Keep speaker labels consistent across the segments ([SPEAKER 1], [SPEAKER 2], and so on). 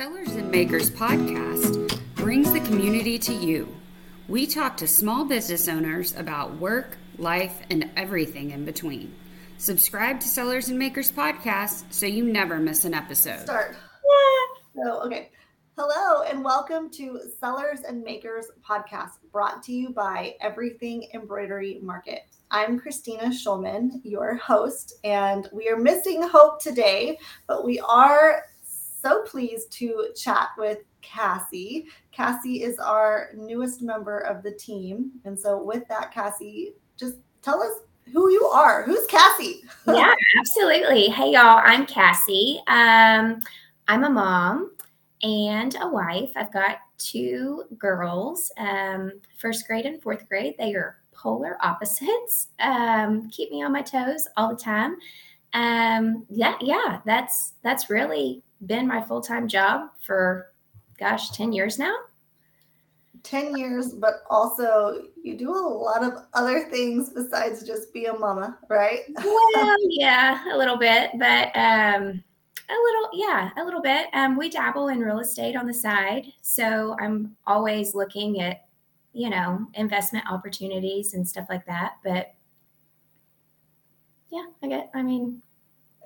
[SPEAKER 1] Sellers and Makers podcast brings the community to you. We talk to small business owners about work, life, and everything in between. Subscribe to Sellers and Makers podcast so you never miss an episode.
[SPEAKER 2] Start. So, okay. Hello and welcome to Sellers and Makers podcast brought to you by Everything Embroidery Market. I'm Christina Schulman, your host, and we are missing Hope today, but we are so pleased to chat with Cassie. Cassie is our newest member of the team. And so, with that, Cassie, just tell us who you are. Who's Cassie?
[SPEAKER 3] yeah, absolutely. Hey, y'all, I'm Cassie. Um, I'm a mom and a wife. I've got two girls, um, first grade and fourth grade. They are polar opposites. Um, keep me on my toes all the time. Um, yeah, yeah, that's that's really been my full time job for, gosh, ten years now.
[SPEAKER 2] 10 years, but also you do a lot of other things besides just be a mama, right?
[SPEAKER 3] well, yeah, a little bit, but um, a little, yeah, a little bit. Um, we dabble in real estate on the side. So I'm always looking at, you know, investment opportunities and stuff like that. But yeah, I get, I mean,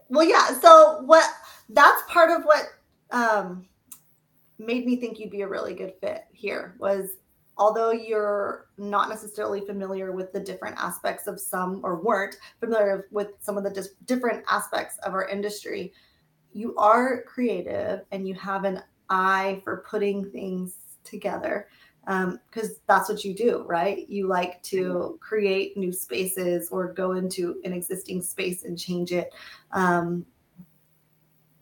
[SPEAKER 2] well, yeah. So what, that's part of what, um, made me think you'd be a really good fit here was although you're not necessarily familiar with the different aspects of some or weren't familiar with some of the dis- different aspects of our industry you are creative and you have an eye for putting things together because um, that's what you do right? You like to create new spaces or go into an existing space and change it um,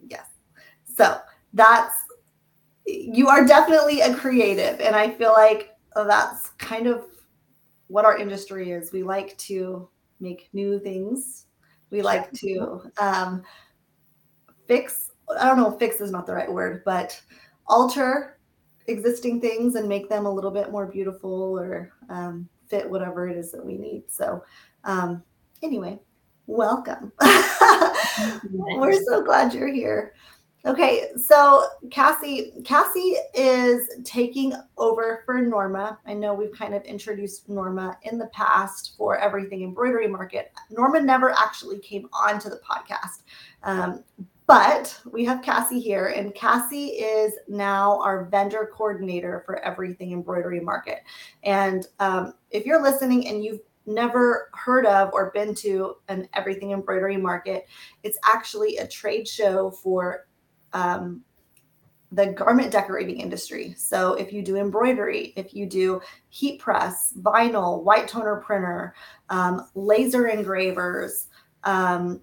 [SPEAKER 2] yes. So that's you are definitely a creative and i feel like that's kind of what our industry is. We like to make new things. We like to um, fix i don't know fix is not the right word but alter existing things and make them a little bit more beautiful or um, fit whatever it is that we need so um, anyway welcome we're so glad you're here Okay, so Cassie, Cassie is taking over for Norma. I know we've kind of introduced Norma in the past for everything embroidery market. Norma never actually came onto the podcast, um, but we have Cassie here, and Cassie is now our vendor coordinator for everything embroidery market. And um, if you're listening and you've never heard of or been to an everything embroidery market, it's actually a trade show for um, the garment decorating industry. So if you do embroidery, if you do heat press, vinyl, white toner printer, um, laser engravers, um,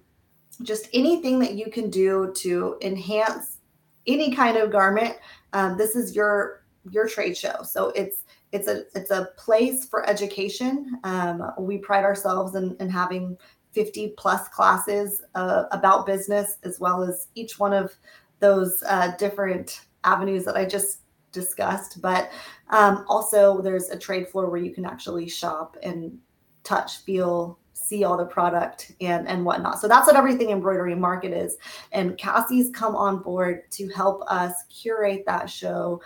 [SPEAKER 2] just anything that you can do to enhance any kind of garment, um, this is your your trade show. So it's it's a it's a place for education. Um, we pride ourselves in, in having 50 plus classes uh, about business as well as each one of those uh, different avenues that I just discussed. But um, also, there's a trade floor where you can actually shop and touch, feel, see all the product and and whatnot. So that's what everything embroidery market is. And Cassie's come on board to help us curate that show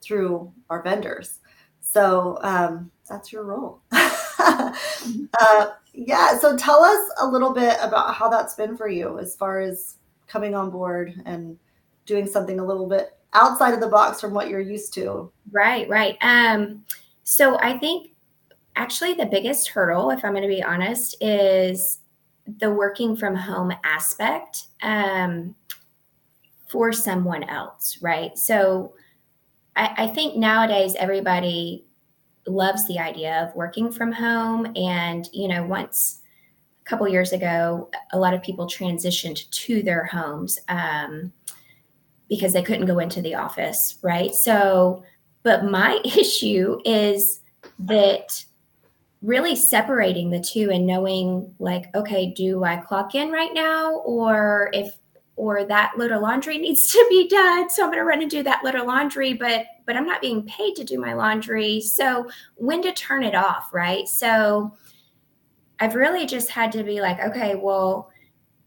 [SPEAKER 2] through our vendors. So um, that's your role. uh, yeah. So tell us a little bit about how that's been for you as far as coming on board and doing something a little bit outside of the box from what you're used to.
[SPEAKER 3] Right, right. Um, so I think actually the biggest hurdle, if I'm going to be honest, is the working from home aspect um, for someone else, right? So I, I think nowadays everybody loves the idea of working from home. And, you know, once a couple years ago, a lot of people transitioned to their homes. Um, because they couldn't go into the office, right? So, but my issue is that really separating the two and knowing like okay do i clock in right now or if or that load of laundry needs to be done so i'm going to run and do that load of laundry but but i'm not being paid to do my laundry so when to turn it off right so i've really just had to be like okay well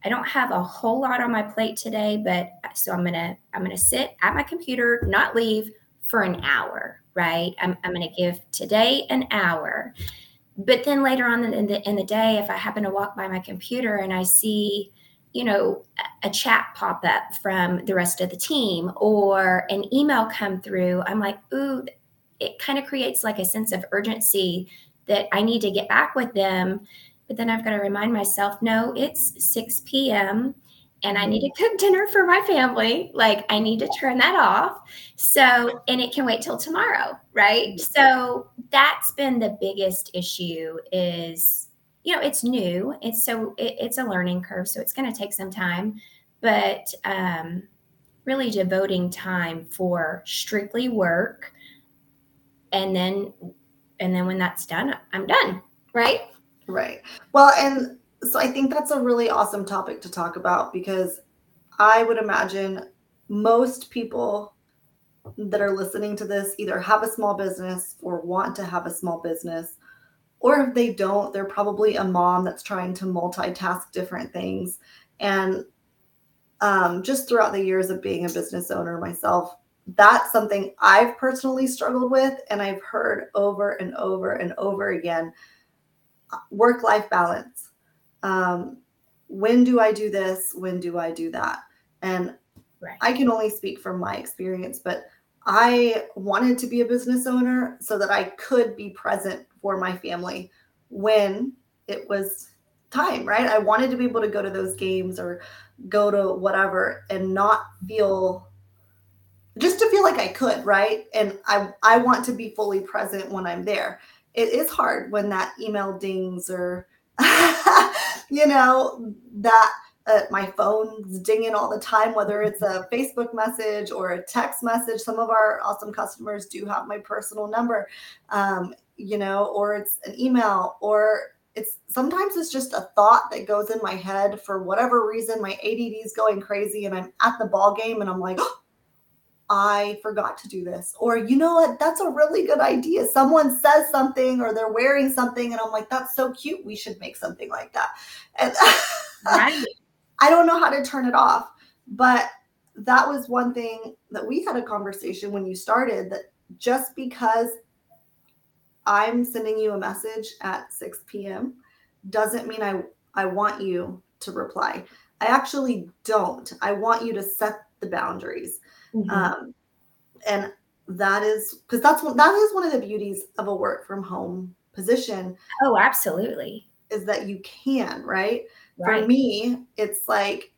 [SPEAKER 3] I don't have a whole lot on my plate today, but so I'm gonna I'm gonna sit at my computer, not leave for an hour, right? I'm I'm gonna give today an hour. But then later on in the in the day, if I happen to walk by my computer and I see, you know, a, chat pop up from the rest of the team or an email come through, I'm like, ooh, it kind of creates like a sense of urgency that I need to get back with them but then I've got to remind myself, no, it's 6 p.m. and I need to cook dinner for my family. Like I need to turn that off. So, and it can wait till tomorrow, right? So that's been the biggest issue is, you know, it's new. It's so it, it's a learning curve. So it's going to take some time, but um, really devoting time for strictly work. And then, and then when that's done, I'm done, right?
[SPEAKER 2] Right. Well, and so I think that's a really awesome topic to talk about because I would imagine most people that are listening to this either have a small business or want to have a small business. Or if they don't, they're probably a mom that's trying to multitask different things. And um, just throughout the years of being a business owner myself, that's something I've personally struggled with. And I've heard over and over and over again work life balance. Um, when do I do this? When do I do that? And right. I can only speak from my experience, but I wanted to be a business owner so that I could be present for my family when it was time, right? I wanted to be able to go to those games or go to whatever and not feel just to feel like I could, right? And I I want to be fully present when I'm there it is hard when that email dings or you know that uh, my phone's dinging all the time whether it's a facebook message or a text message. Some of our awesome customers do have my personal number um, you know or it's an email or it's sometimes it's just a thought that goes in my head for whatever reason. My ADD is going crazy and i'm at the ball game and i'm like I forgot to do this. Or, you know what? That's a really good idea. Someone says something or they're wearing something, and I'm like, that's so cute. We should make something like that. And right. I don't know how to turn it off. But that was one thing that we had a conversation when you started that just because I'm sending you a message at 6 p.m. doesn't mean I, I want you to reply. I actually don't. I want you to set the boundaries. Mm-hmm. Um, and that is because that's what that is one of the beauties of a work from home position.
[SPEAKER 3] Oh, absolutely.
[SPEAKER 2] Is that you can, right? right? For me, it's like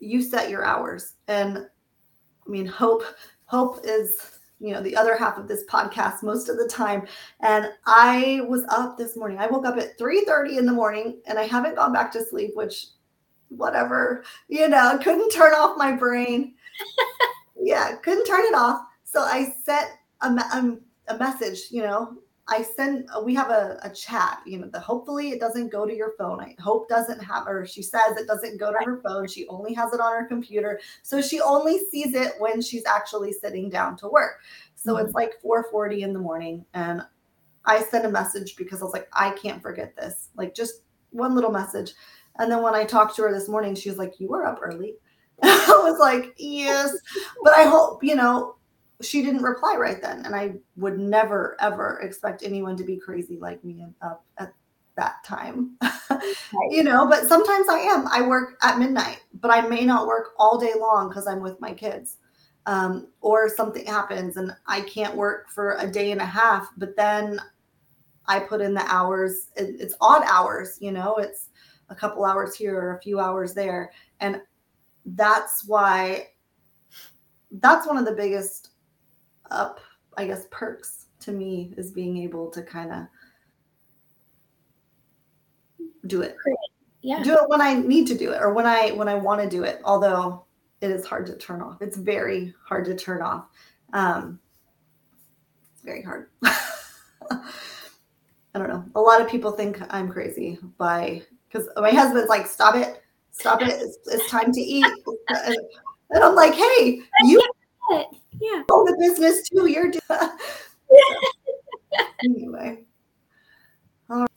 [SPEAKER 2] you set your hours. And I mean, hope, hope is you know the other half of this podcast most of the time and i was up this morning i woke up at 3 30 in the morning and i haven't gone back to sleep which whatever you know couldn't turn off my brain yeah, couldn't turn it off. So I sent a, a, um, a message, you know, I send, uh, we have a, a chat, you know, the hopefully it doesn't go to your phone. I hope doesn't have, or she says it doesn't go to her phone. She only has it on her computer. So she only sees it when she's actually sitting down to work. So mm-hmm. it's like 4:40 in the morning. And I sent a message because I was like, I can't forget this. Like just one little message. And then when I talked to her this morning, she was like, You were up early. I was like, yes. But I hope, you know, she didn't reply right then. And I would never, ever expect anyone to be crazy like me up at that time. you know, but sometimes I am. I work at midnight, but I may not work all day long because I'm with my kids. Um, or something happens and I can't work for a day and a half, but then I put in the hours. it's odd hours, you know, it's a couple hours here or a few hours there. And that's why that's one of the biggest up i guess perks to me is being able to kind of do it. Yeah. Do it when i need to do it or when i when i want to do it although it is hard to turn off. It's very hard to turn off. Um it's very hard. I don't know. A lot of people think i'm crazy by because my husband's like stop it stop it. It's, it's time to eat. And I'm like, hey, you yeah. own the business too. You're doing anyway.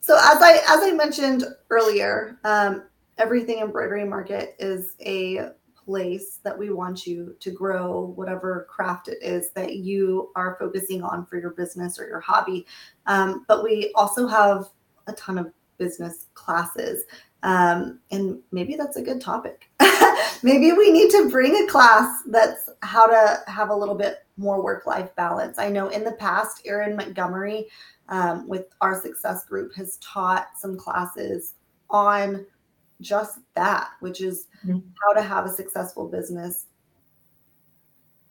[SPEAKER 2] So as I as I mentioned earlier, um, everything embroidery market is a place that we want you to grow whatever craft it is that you are focusing on for your business or your hobby. Um, but we also have a ton of business classes. Um, and maybe that's a good topic. maybe we need to bring a class that's how to have a little bit more work life balance. I know in the past, Erin Montgomery um, with our success group has taught some classes on just that, which is mm-hmm. how to have a successful business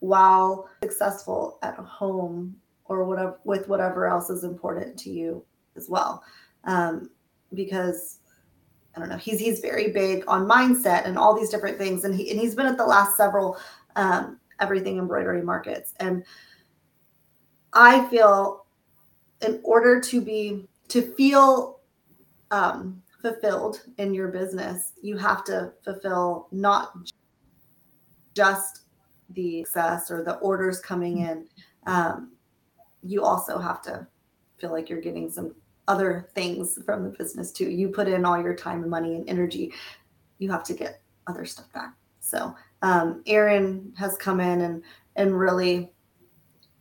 [SPEAKER 2] while successful at home or whatever with whatever else is important to you as well. Um, because I don't know, he's he's very big on mindset and all these different things, and he and he's been at the last several um, everything embroidery markets, and I feel in order to be to feel um, fulfilled in your business, you have to fulfill not just the success or the orders coming in. Um, you also have to feel like you're getting some other things from the business too. You put in all your time and money and energy, you have to get other stuff back. So um, Erin has come in and and really,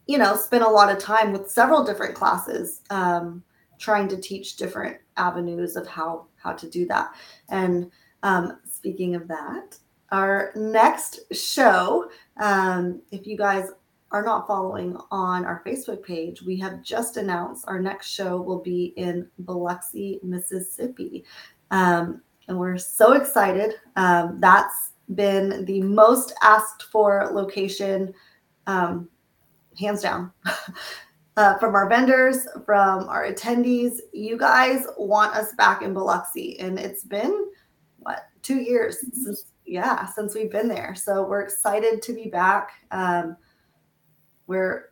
[SPEAKER 2] you know, spent a lot of time with several different classes, um, trying to teach different avenues of how how to do that. And um, speaking of that, our next show, um, if you guys are not following on our Facebook page, we have just announced our next show will be in Biloxi, Mississippi. Um, and we're so excited. Um, that's been the most asked for location, um, hands down. uh, from our vendors, from our attendees, you guys want us back in Biloxi, and it's been what two years since yeah since we've been there. So we're excited to be back. Um, we're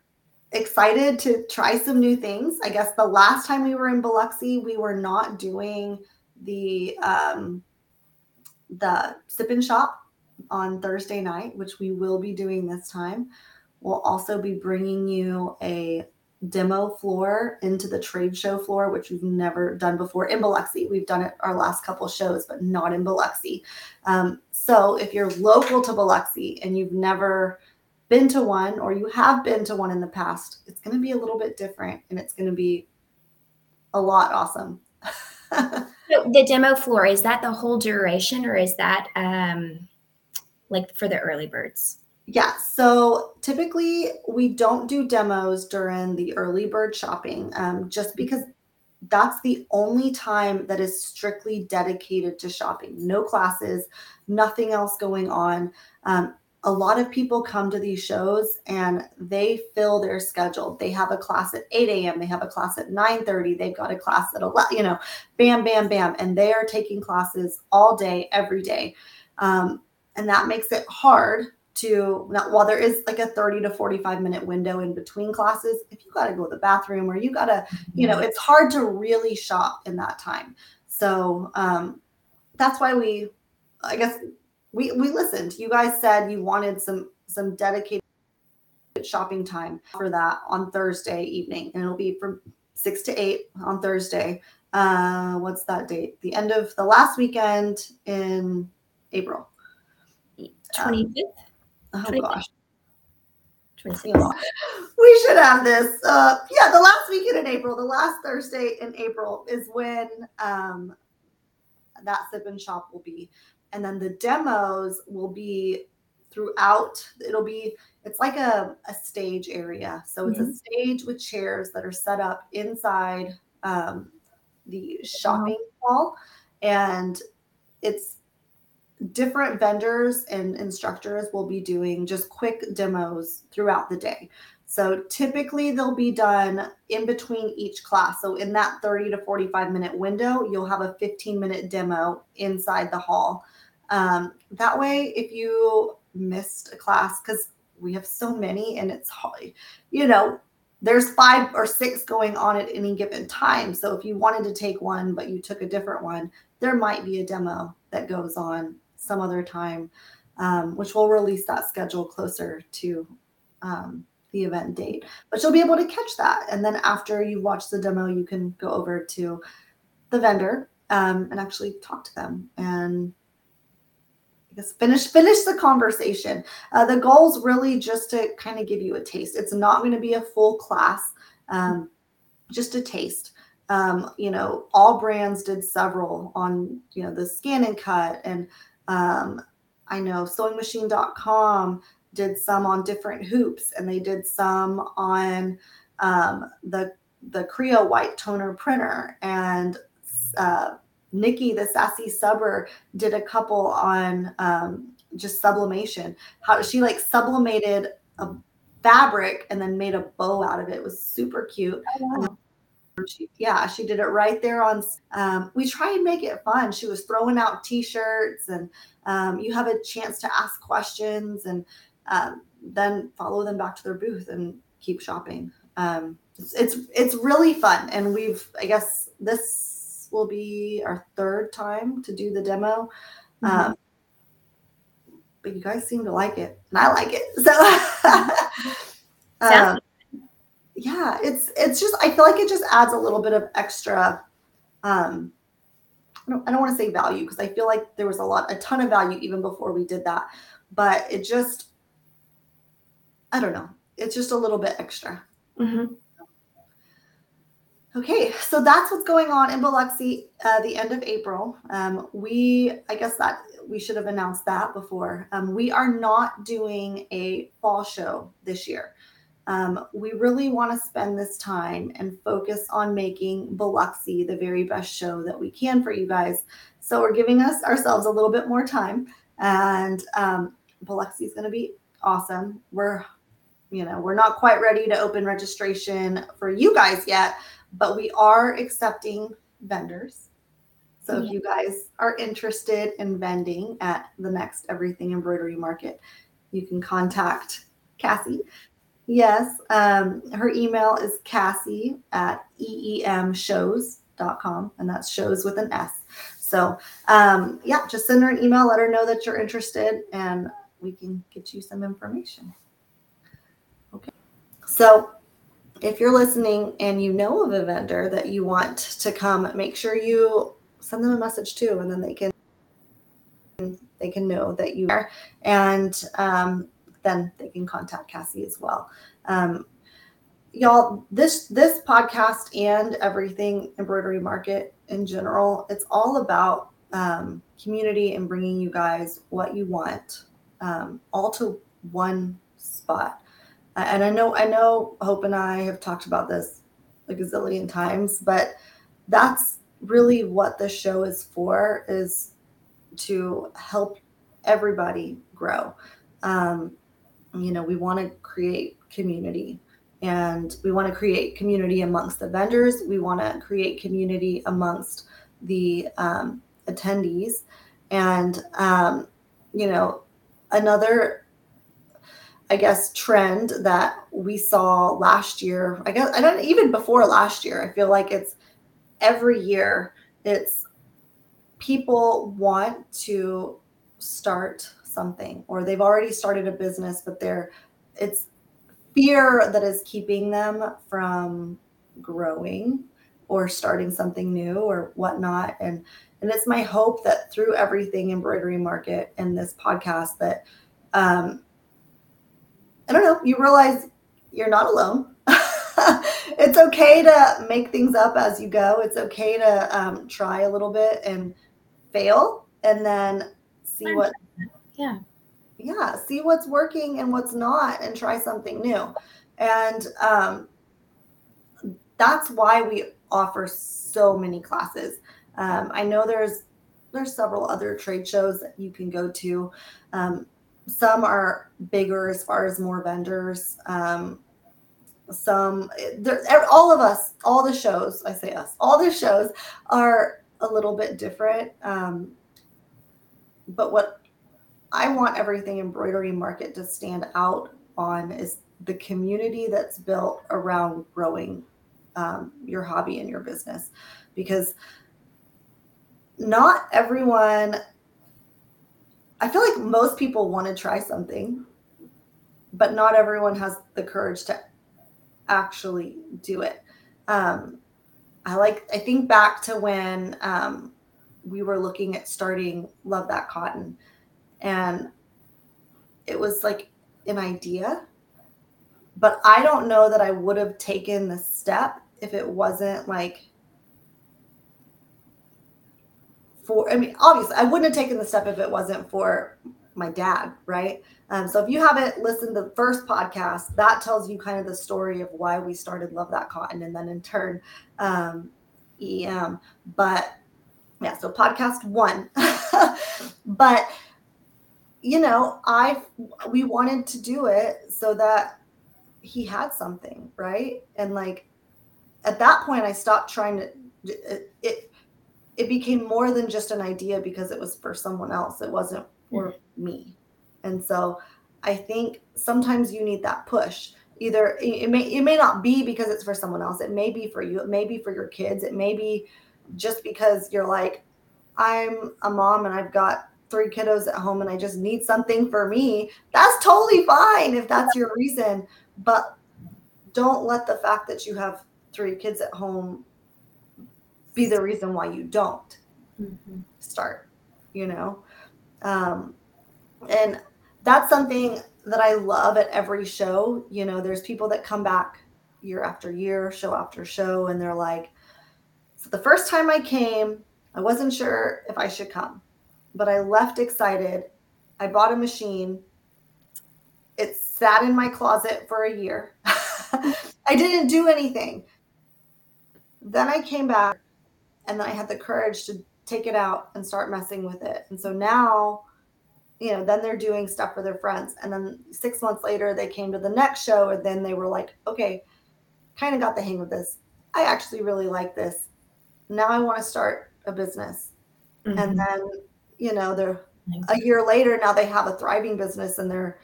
[SPEAKER 2] excited to try some new things. I guess the last time we were in Biloxi, we were not doing the um, the sip and shop on Thursday night, which we will be doing this time. We'll also be bringing you a demo floor into the trade show floor, which we've never done before in Biloxi. We've done it our last couple shows, but not in Biloxi. Um, so if you're local to Biloxi and you've never been to one or you have been to one in the past, it's going to be a little bit different and it's going to be a lot awesome.
[SPEAKER 3] so the demo floor, is that the whole duration or is that um, like for the early birds?
[SPEAKER 2] Yeah, so typically we don't do demos during the early bird shopping um, just because that's the only time that is strictly dedicated to shopping. No classes, nothing else going on. Um, a lot of people come to these shows and they fill their schedule. They have a class at 8 a.m. They have a class at 9:30. They've got a class at 11. You know, bam, bam, bam, and they are taking classes all day, every day, um, and that makes it hard to not while there is like a 30 to 45 minute window in between classes if you got to go to the bathroom or you got to you know it's hard to really shop in that time so um that's why we i guess we we listened. You guys said you wanted some some dedicated shopping time for that on Thursday evening, and it'll be from six to eight on Thursday. Uh, what's that date? The end of the last weekend in April.
[SPEAKER 3] Twenty fifth.
[SPEAKER 2] Um, oh 25th. gosh. We should have this. Uh, yeah, the last weekend in April, the last Thursday in April is when um, that sip and shop will be and then the demos will be throughout it'll be it's like a, a stage area. So it's mm-hmm. a stage with chairs that are set up inside um, the shopping mall and it's different vendors and instructors will be doing just quick demos throughout the day so typically they'll be done in between each class. So in that 30 to 45 minute window, you'll have a 15 minute demo inside the hall um, that way, if you missed a class, because we have so many and it's you know, there's five or six going on at any given time. So if you wanted to take one, but you took a different one, there might be a demo that goes on some other time, um, which will release that schedule closer to um, the event date. But you'll be able to catch that. And then after you watch the demo, you can go over to the vendor um, and actually talk to them and I guess finish finish the conversation. Uh, the goal is really just to kind of give you a taste. It's not going to be a full class, um, just a taste. Um, you know, Allbrands did several on you know the scan and cut, and um, I know sewingmachine.com did some on different hoops, and they did some on um, the the Crio white toner printer, and uh, Nikki, the sassy subber, did a couple on um, just sublimation. How she like sublimated a fabric and then made a bow out of it. it was super cute. Oh, wow. she, yeah, she did it right there on. Um, we try and make it fun. She was throwing out T-shirts, and um, you have a chance to ask questions, and um, then follow them back to their booth and keep shopping. Um, it's, it's it's really fun, and we've I guess this will be our third time to do the demo. Mm-hmm. Um, but you guys seem to like it, and I like it. So, um, yeah, it's it's just I feel like it just adds a little bit of extra. Um, I don't, I don't want to say value because I feel like there was a lot, a ton of value even before we did that, but it just, I don't know, it's just a little bit extra. Mm-hmm. Okay, so that's what's going on in Biloxi uh, the end of April. Um, we, I guess that we should have announced that before. Um, we are not doing a fall show this year. Um, we really want to spend this time and focus on making Biloxi the very best show that we can for you guys. So we're giving us ourselves a little bit more time, and um, Biloxi is going to be awesome. We're, you know, we're not quite ready to open registration for you guys yet but we are accepting vendors. So if you guys are interested in vending at the next Everything Embroidery Market, you can contact Cassie. Yes, um, her email is Cassie at eemshows.com, and that's shows with an S. So um, yeah, just send her an email, let her know that you're interested, and we can get you some information. So if you're listening and you know of a vendor that you want to come, make sure you send them a message too, and then they can they can know that you are, and um, then they can contact Cassie as well. Um, y'all, this this podcast and everything embroidery market in general, it's all about um, community and bringing you guys what you want, um, all to one spot and I know I know Hope and I have talked about this a gazillion times, but that's really what the show is for is to help everybody grow. Um, you know, we want to create community and we want to create community amongst the vendors. We want to create community amongst the um, attendees. And, um, you know, another I guess, trend that we saw last year. I guess I don't even before last year. I feel like it's every year. It's people want to start something, or they've already started a business, but they're it's fear that is keeping them from growing or starting something new or whatnot. And and it's my hope that through everything embroidery market and this podcast that um, I don't know, you realize you're not alone. it's okay to make things up as you go. It's okay to um, try a little bit and fail and then see what
[SPEAKER 3] yeah.
[SPEAKER 2] Yeah see what's working and what's not and try something new. And um, that's why we offer so many classes. Um, i know there's there's several other trade shows that you can go to. Um, some are bigger as far as more vendors. Um, some, there's all of us, all the shows, I say us, all the shows are a little bit different. Um, but what I want everything embroidery market to stand out on is the community that's built around growing um, your hobby and your business because not everyone I feel like most people want to try something, but not everyone has the courage to actually do it. Um, I like, I think back to when um, we were looking at starting Love That Cotton. And it was like an idea, but I don't know that I would have taken the step if it wasn't like for, I mean, obviously, I wouldn't have taken the step if it wasn't for my dad, right? Um, so if you haven't listened to the first podcast, that tells you kind of the story of why we started Love That Cotton and then in turn um, EM. But yeah, so podcast one. but you know, I we wanted to do it so that he had something, right? And like at that point, I stopped trying to. It, it it became more than just an idea because it was for someone else. It wasn't for mm-hmm. me. And so I think sometimes you need that push. Either it may it may not be because it's for someone else. It may be for you. It may be for your kids. It may be just because you're like, I'm a mom and I've got three kiddos at home and I just need something for me. That's totally fine if that's your reason. But don't let the fact that you have three kids at home be the reason why you don't mm-hmm. start, you know? Um, and that's something that I love at every show. You know, there's people that come back year after year, show after show, and they're like, so the first time I came, I wasn't sure if I should come, but I left excited. I bought a machine. It sat in my closet for a year. I didn't do anything. Then I came back and then I had the courage to take it out and start messing with it. And so now, you know, then they're doing stuff for their friends. And then six months later, they came to the next show and then they were like, okay, kind of got the hang of this. I actually really like this. Now I want to start a business. Mm-hmm. And then, you know, they're a year later, now they have a thriving business and they're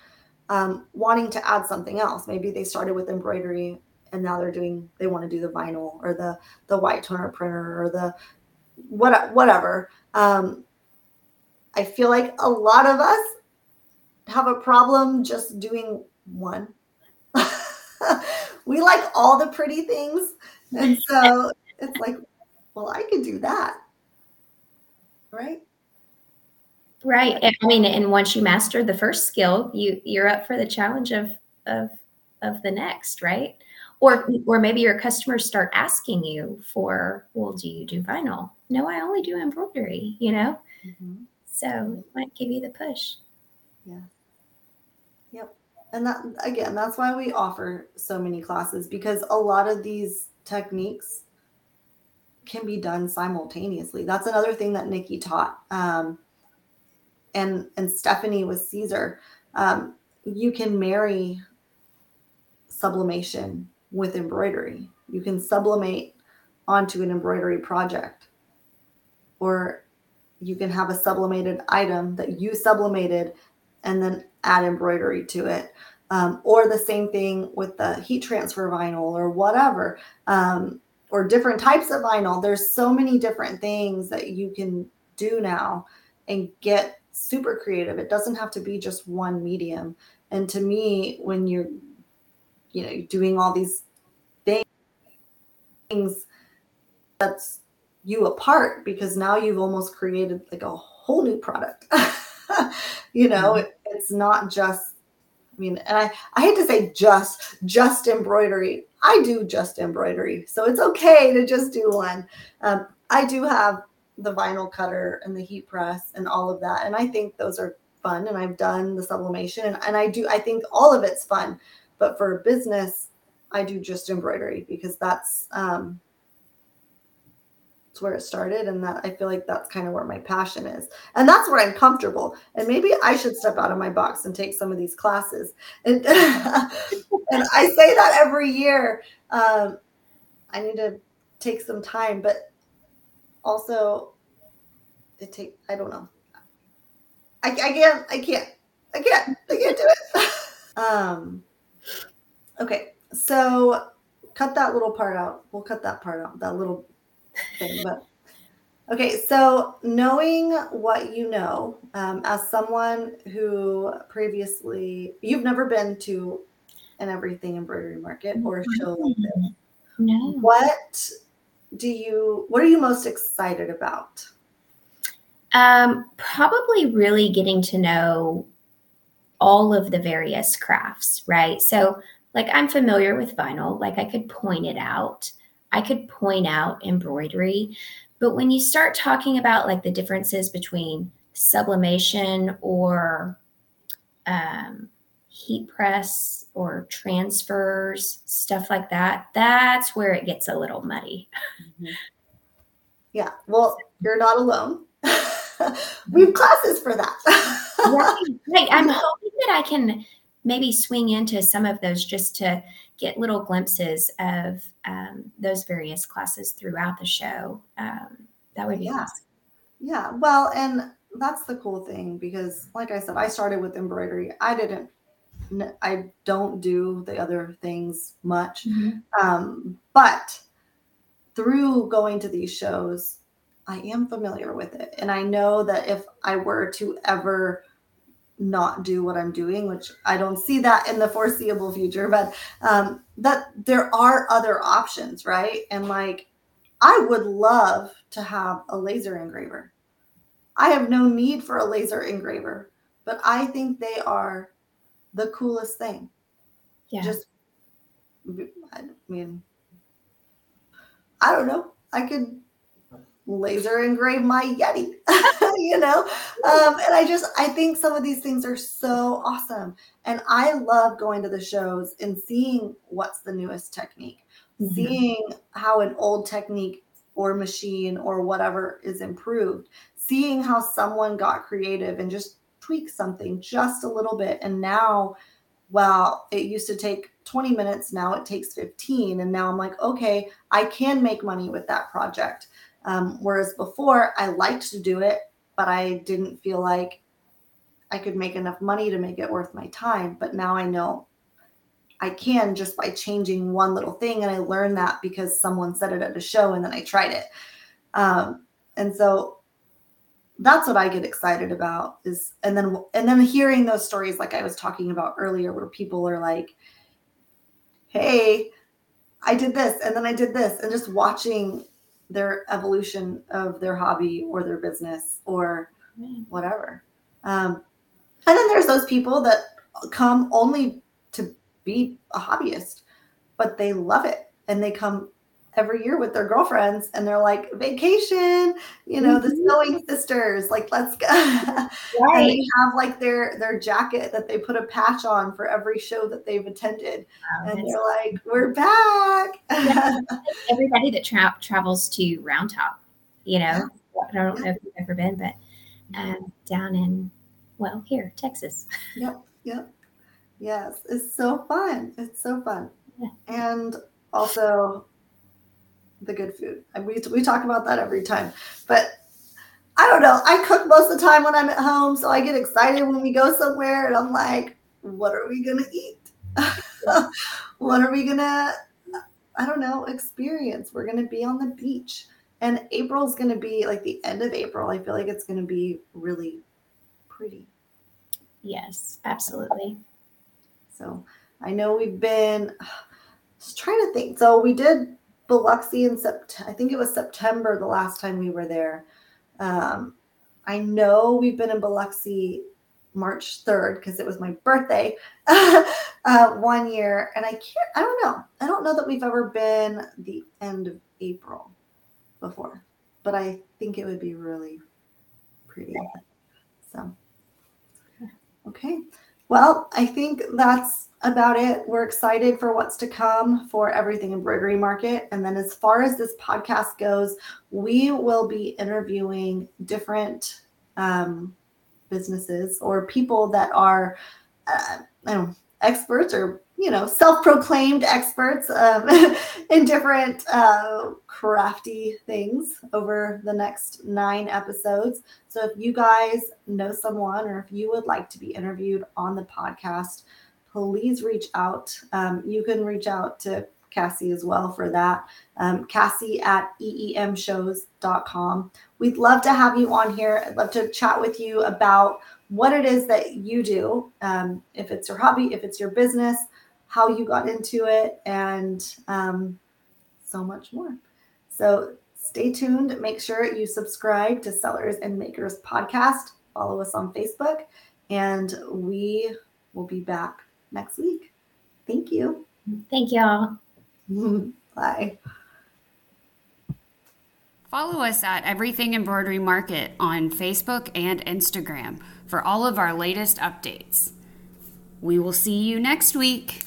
[SPEAKER 2] um, wanting to add something else. Maybe they started with embroidery and now they're doing they want to do the vinyl or the the white toner printer or the what whatever. Um i feel like a lot of us have a problem just doing one. We like all the pretty things and so it's like well i could do that right?
[SPEAKER 3] Right i mean and once you master the first skill you you're up for the challenge of of of the next right or or maybe your customers start asking you for well do you do vinyl? No i only do embroidery you know? Mm-hmm. so it might give you the push.
[SPEAKER 2] Yeah. Yep. And that again that's why we offer so many classes because a lot of these techniques can be done simultaneously. That's another thing that nikki taught um, and and stephanie with Siser. Um, you can marry sublimation with embroidery. You can sublimate onto an embroidery project, or you can have a sublimated item that you sublimated and then add embroidery to it. Um, or the same thing with the heat transfer vinyl or whatever, um, or different types of vinyl. There's so many different things that you can do now and get super creative. It doesn't have to be just one medium. And to me, when you're you know doing all these things that's you apart because now you've almost created like a whole new product. You know mm-hmm. it, it's not just i mean and i i hate to say just just embroidery. I do just embroidery so it's okay to just do one. Um, i do have the vinyl cutter and the heat press and all of that and i think those are fun and i've done the sublimation and, and i do i think all of it's fun but for a business, I do just embroidery because that's um, that's where it started, and that I feel like that's kind of where my passion is, and that's where I'm comfortable. And maybe I should step out of my box and take some of these classes. And, and I say that every year. Um, I need to take some time, but also it take I don't know. I, I can't I can't I can't I can't do it. um Okay, so cut that little part out. We'll cut that part out, that little thing. But okay, so knowing what you know, um, as someone who previously you've never been to an everything embroidery market or a show like this. No. What do you? What are you most excited about?
[SPEAKER 3] Um, probably really getting to know all of the various crafts, right? So, like, I'm familiar with vinyl, like, I could point it out. I could point out embroidery. But when you start talking about like the differences between sublimation or um, heat press or transfers, stuff like that, that's where it gets a little muddy.
[SPEAKER 2] Mm-hmm. Yeah. Well, you're not alone. we have classes for that.
[SPEAKER 3] right. right. I'm hoping that I can maybe swing into some of those just to get little glimpses of um, those various classes throughout the show. Um, that would be
[SPEAKER 2] yeah.
[SPEAKER 3] awesome.
[SPEAKER 2] Yeah. Well, and that's the cool thing because, like I said, I started with embroidery. I didn't. I don't do the other things much, mm-hmm. um, but through going to these shows, I am familiar with it. And I know that if I were to ever not do what I'm doing, which I don't see that in the foreseeable future, but um, that there are other options, right? And like, I would love to have a laser engraver. I have no need for a laser engraver, but I think they are the coolest thing.
[SPEAKER 3] Yeah.
[SPEAKER 2] Just, I mean, I don't know. I could laser engrave my Yeti, you know? Um, and I just, I think some of these things are so awesome. And I love going to the shows and seeing what's the newest technique, mm-hmm. seeing how an old technique or machine or whatever is improved, seeing how someone got creative and just tweak something just a little bit. And now, well, it used to take 20 minutes, now it takes 15. And now I'm like, okay, I can make money with that project. Um, whereas before, I liked to do it, but I didn't feel like I could make enough money to make it worth my time. But now I know I can just by changing one little thing. And I learned that because someone said it at a show and then I tried it. Um, and so that's what I get excited about is and then and then hearing those stories like I was talking about earlier where people are like, hey, I did this and then I did this and just watching their evolution of their hobby or their business or whatever. Um, and then there's those people that come only to be a hobbyist, but they love it and they come every year with their girlfriends and they're like vacation you know mm-hmm. the sewing sisters like let's go right. and they have like their their jacket that they put a patch on for every show that they've attended wow, and they're like we're back
[SPEAKER 3] yeah. everybody that tra- travels to round top you know yeah. i don't know if you've ever been but um, down in well here texas
[SPEAKER 2] yep yep yes it's so fun it's so fun yeah. and also the good food. And we, we talk about that every time. But I don't know. I cook most of the time when I'm at home. So I get excited when we go somewhere and I'm like, what are we going to eat? what are we going to, I don't know, experience? We're going to be on the beach. And April's going to be like the end of April. I feel like it's going to be really pretty.
[SPEAKER 3] Yes, absolutely.
[SPEAKER 2] So I know we've been just trying to think. So we did Biloxi in September. I think it was September the last time we were there. Um, I know we've been in Biloxi March 3rd because it was my birthday uh, one year. And I can't, I don't know. I don't know that we've ever been the end of April before, but I think it would be really pretty. So, okay. Well, I think that's about it. We're excited for what's to come for everything embroidery market. And then as far as this podcast goes, we will be interviewing different um, businesses or people that are uh, I don't know, experts or you know self-proclaimed experts um, in different uh, crafty things over the next nine episodes so if you guys know someone or if you would like to be interviewed on the podcast please reach out. Um, you can reach out to Cassie as well for that. Um, Cassie at eemshows.com. We'd love to have you on here. I'd love to chat with you about what it is that you do, um, if it's your hobby, if it's your business, how you got into it, and um, so much more. So stay tuned. Make sure you subscribe to Sellers and Makers podcast. Follow us on Facebook, and we will be back next week. Thank you.
[SPEAKER 3] Thank y'all.
[SPEAKER 2] Bye.
[SPEAKER 1] Follow us at Everything Embroidery Market on Facebook and Instagram for all of our latest updates. We will see you next week.